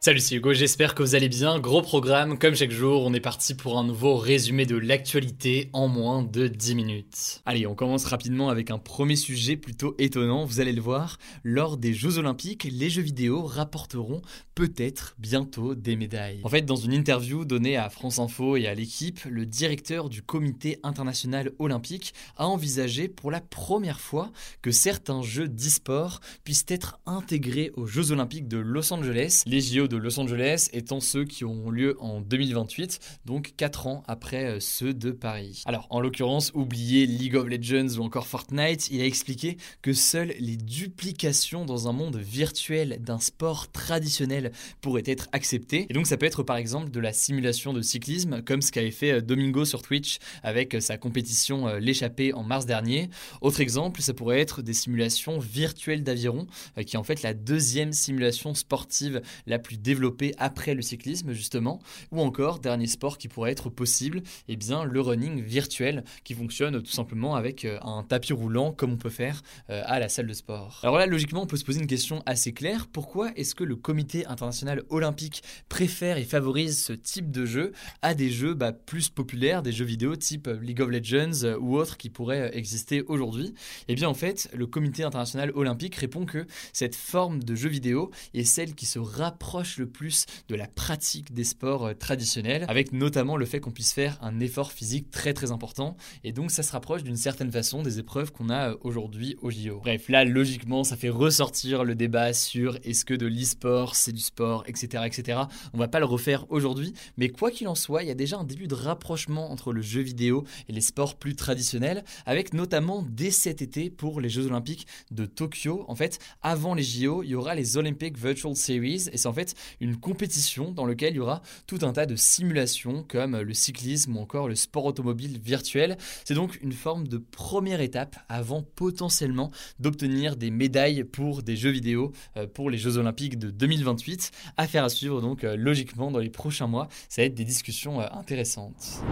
Salut, c'est Hugo, j'espère que vous allez bien. Gros programme, comme chaque jour, on est parti pour un nouveau résumé de l'actualité en moins de 10 minutes. Allez, on commence rapidement avec un premier sujet plutôt étonnant, vous allez le voir. Lors des Jeux Olympiques, les jeux vidéo rapporteront peut-être bientôt des médailles. En fait, dans une interview donnée à France Info et à l'équipe, le directeur du comité international olympique a envisagé pour la première fois que certains jeux d'e-sport puissent être intégrés aux Jeux Olympiques de Los Angeles. Les JO de Los Angeles étant ceux qui auront lieu en 2028, donc 4 ans après euh, ceux de Paris. Alors, en l'occurrence, oubliez League of Legends ou encore Fortnite, il a expliqué que seules les duplications dans un monde virtuel d'un sport traditionnel pourraient être acceptées. Et donc, ça peut être par exemple de la simulation de cyclisme, comme ce qu'avait fait euh, Domingo sur Twitch avec euh, sa compétition L'échappée en mars dernier. Autre exemple, ça pourrait être des simulations virtuelles d'aviron, qui est en fait la deuxième simulation sportive la plus développé après le cyclisme justement, ou encore dernier sport qui pourrait être possible, eh bien le running virtuel qui fonctionne tout simplement avec euh, un tapis roulant comme on peut faire euh, à la salle de sport. Alors là logiquement on peut se poser une question assez claire, pourquoi est-ce que le comité international olympique préfère et favorise ce type de jeu à des jeux bah, plus populaires, des jeux vidéo type League of Legends euh, ou autres qui pourraient exister aujourd'hui? Et eh bien en fait le comité international olympique répond que cette forme de jeu vidéo est celle qui se rapproche le plus de la pratique des sports euh, traditionnels, avec notamment le fait qu'on puisse faire un effort physique très très important, et donc ça se rapproche d'une certaine façon des épreuves qu'on a euh, aujourd'hui au JO. Bref, là logiquement ça fait ressortir le débat sur est-ce que de l'e-sport c'est du sport, etc. etc. On va pas le refaire aujourd'hui, mais quoi qu'il en soit, il y a déjà un début de rapprochement entre le jeu vidéo et les sports plus traditionnels, avec notamment dès cet été pour les Jeux Olympiques de Tokyo. En fait, avant les JO, il y aura les Olympic Virtual Series, et c'est en fait une compétition dans laquelle il y aura tout un tas de simulations comme le cyclisme ou encore le sport automobile virtuel. C'est donc une forme de première étape avant potentiellement d'obtenir des médailles pour des jeux vidéo euh, pour les Jeux Olympiques de 2028. Affaire à suivre donc euh, logiquement dans les prochains mois. Ça va être des discussions euh, intéressantes.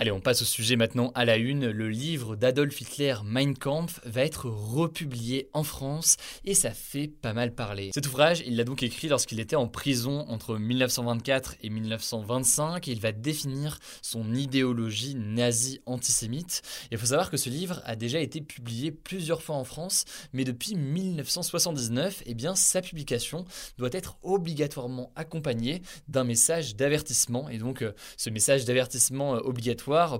Allez, on passe au sujet maintenant à la une. Le livre d'Adolf Hitler, Mein Kampf, va être republié en France et ça fait pas mal parler. Cet ouvrage, il l'a donc écrit lorsqu'il était en prison entre 1924 et 1925 et il va définir son idéologie nazie antisémite. Il faut savoir que ce livre a déjà été publié plusieurs fois en France, mais depuis 1979, eh bien, sa publication doit être obligatoirement accompagnée d'un message d'avertissement. Et donc, euh, ce message d'avertissement euh,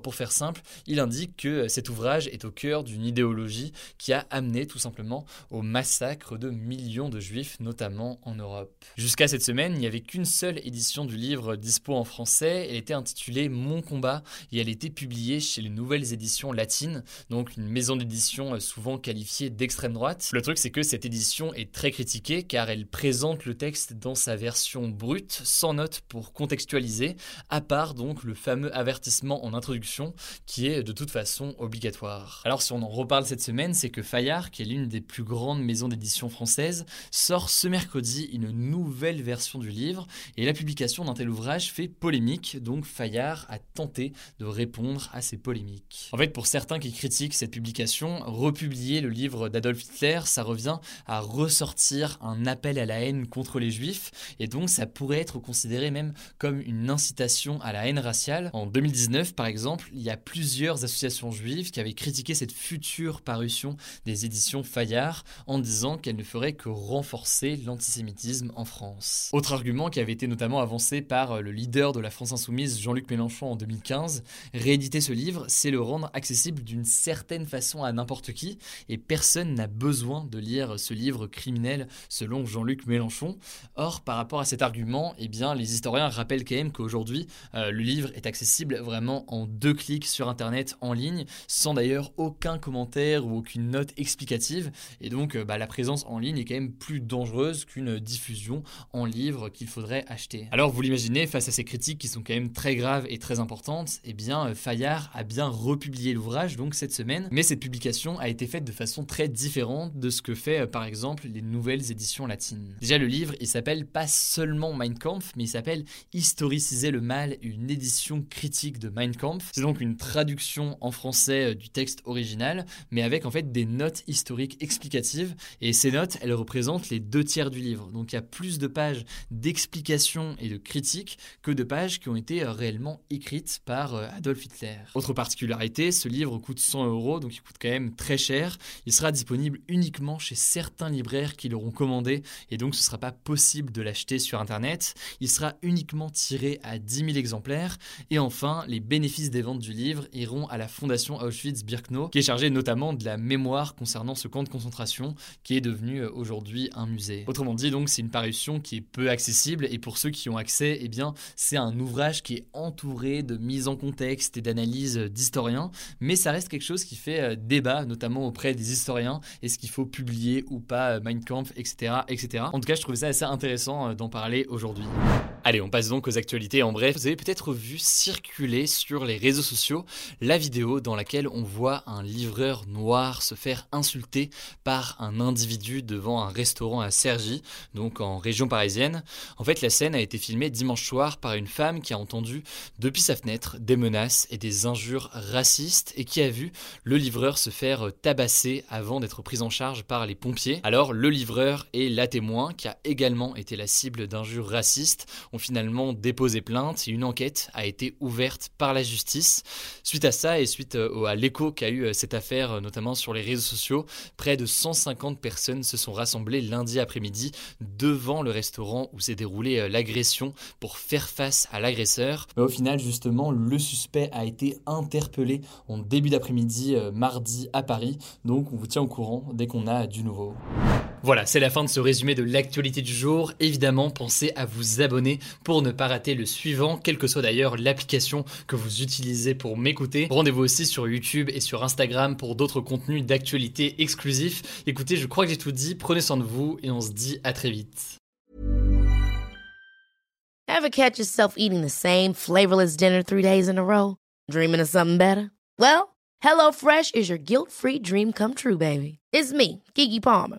pour faire simple, il indique que cet ouvrage est au cœur d'une idéologie qui a amené tout simplement au massacre de millions de juifs, notamment en Europe. Jusqu'à cette semaine, il n'y avait qu'une seule édition du livre dispo en français. Elle était intitulée Mon combat et elle était publiée chez les nouvelles éditions latines, donc une maison d'édition souvent qualifiée d'extrême droite. Le truc, c'est que cette édition est très critiquée car elle présente le texte dans sa version brute, sans note pour contextualiser, à part donc le fameux avertissement en introduction qui est de toute façon obligatoire. Alors si on en reparle cette semaine, c'est que Fayard, qui est l'une des plus grandes maisons d'édition françaises, sort ce mercredi une nouvelle version du livre et la publication d'un tel ouvrage fait polémique, donc Fayard a tenté de répondre à ces polémiques. En fait, pour certains qui critiquent cette publication, republier le livre d'Adolf Hitler, ça revient à ressortir un appel à la haine contre les juifs et donc ça pourrait être considéré même comme une incitation à la haine raciale. En 2019, par exemple, il y a plusieurs associations juives qui avaient critiqué cette future parution des éditions Fayard en disant qu'elle ne ferait que renforcer l'antisémitisme en France. Autre argument qui avait été notamment avancé par le leader de la France Insoumise, Jean-Luc Mélenchon, en 2015, rééditer ce livre, c'est le rendre accessible d'une certaine façon à n'importe qui, et personne n'a besoin de lire ce livre criminel selon Jean-Luc Mélenchon. Or, par rapport à cet argument, eh bien, les historiens rappellent quand même qu'aujourd'hui, euh, le livre est accessible vraiment en deux clics sur Internet en ligne, sans d'ailleurs aucun commentaire ou aucune note explicative. Et donc, euh, bah, la présence en ligne est quand même plus dangereuse qu'une diffusion en livre qu'il faudrait acheter. Alors, vous l'imaginez, face à ces critiques qui sont quand même très graves et très importantes, eh bien, euh, Fayard a bien republié l'ouvrage donc cette semaine, mais cette publication a été faite de façon très différente de ce que fait par exemple les nouvelles éditions latines. Déjà, le livre, il s'appelle pas seulement Mein Kampf, mais il s'appelle Historiciser le mal, une édition critique de Mein Kampf. C'est donc une traduction en français euh, du texte original, mais avec en fait des notes historiques explicatives. Et ces notes, elles représentent les deux tiers du livre. Donc il y a plus de pages d'explications et de critiques que de pages qui ont été euh, réellement écrites par euh, Adolf Hitler. Autre particularité, ce livre coûte 100 euros, donc il coûte quand même très cher. Il sera disponible uniquement chez certains libraires qui l'auront commandé, et donc ce ne sera pas possible de l'acheter sur Internet. Il sera uniquement tiré à 10 000 exemplaires. Et enfin, les bénéfices des ventes du livre iront à la fondation Auschwitz-Birkenau, qui est chargée notamment de la mémoire concernant ce camp de concentration, qui est devenu euh, aujourd'hui un musée. Autrement dit, donc, c'est une parution qui est peu accessible, et pour ceux qui ont accès, eh bien, c'est un ouvrage qui est entouré de mise en contexte et d'analyse d'historiens, mais ça reste quelque chose qui fait euh, débat, notamment auprès des historiens, est-ce qu'il faut publier ou pas euh, Mein Kampf, etc., etc. En tout cas, je trouvais ça assez intéressant d'en parler aujourd'hui. Allez, on passe donc aux actualités. En bref, vous avez peut-être vu circuler sur les réseaux sociaux la vidéo dans laquelle on voit un livreur noir se faire insulter par un individu devant un restaurant à Cergy, donc en région parisienne. En fait, la scène a été filmée dimanche soir par une femme qui a entendu depuis sa fenêtre des menaces et des injures racistes et qui a vu le livreur se faire tabasser avant d'être pris en charge par les pompiers. Alors, le livreur et la témoin, qui a également été la cible d'injures racistes, ont finalement déposé plainte et une enquête a été ouverte par la justice. Suite à ça et suite euh, à l'écho qu'a eu euh, cette affaire, euh, notamment sur les réseaux sociaux, près de 150 personnes se sont rassemblées lundi après-midi devant le restaurant où s'est déroulée l'agression pour faire face à l'agresseur. Au final, justement, le suspect a été interpellé en début d'après-midi mardi à Paris. Donc on vous tient au courant dès qu'on a du nouveau. Voilà, c'est la fin de ce résumé de l'actualité du jour. Évidemment, pensez à vous abonner pour ne pas rater le suivant, quelle que soit d'ailleurs l'application que vous utilisez pour m'écouter. Rendez-vous aussi sur YouTube et sur Instagram pour d'autres contenus d'actualité exclusifs. Écoutez, je crois que j'ai tout dit, prenez soin de vous et on se dit à très vite. Ever catch yourself eating the same flavorless dinner three days in a row? Dreaming of something better? Well, HelloFresh is your guilt-free dream come true, baby. It's me, Kiki Palmer.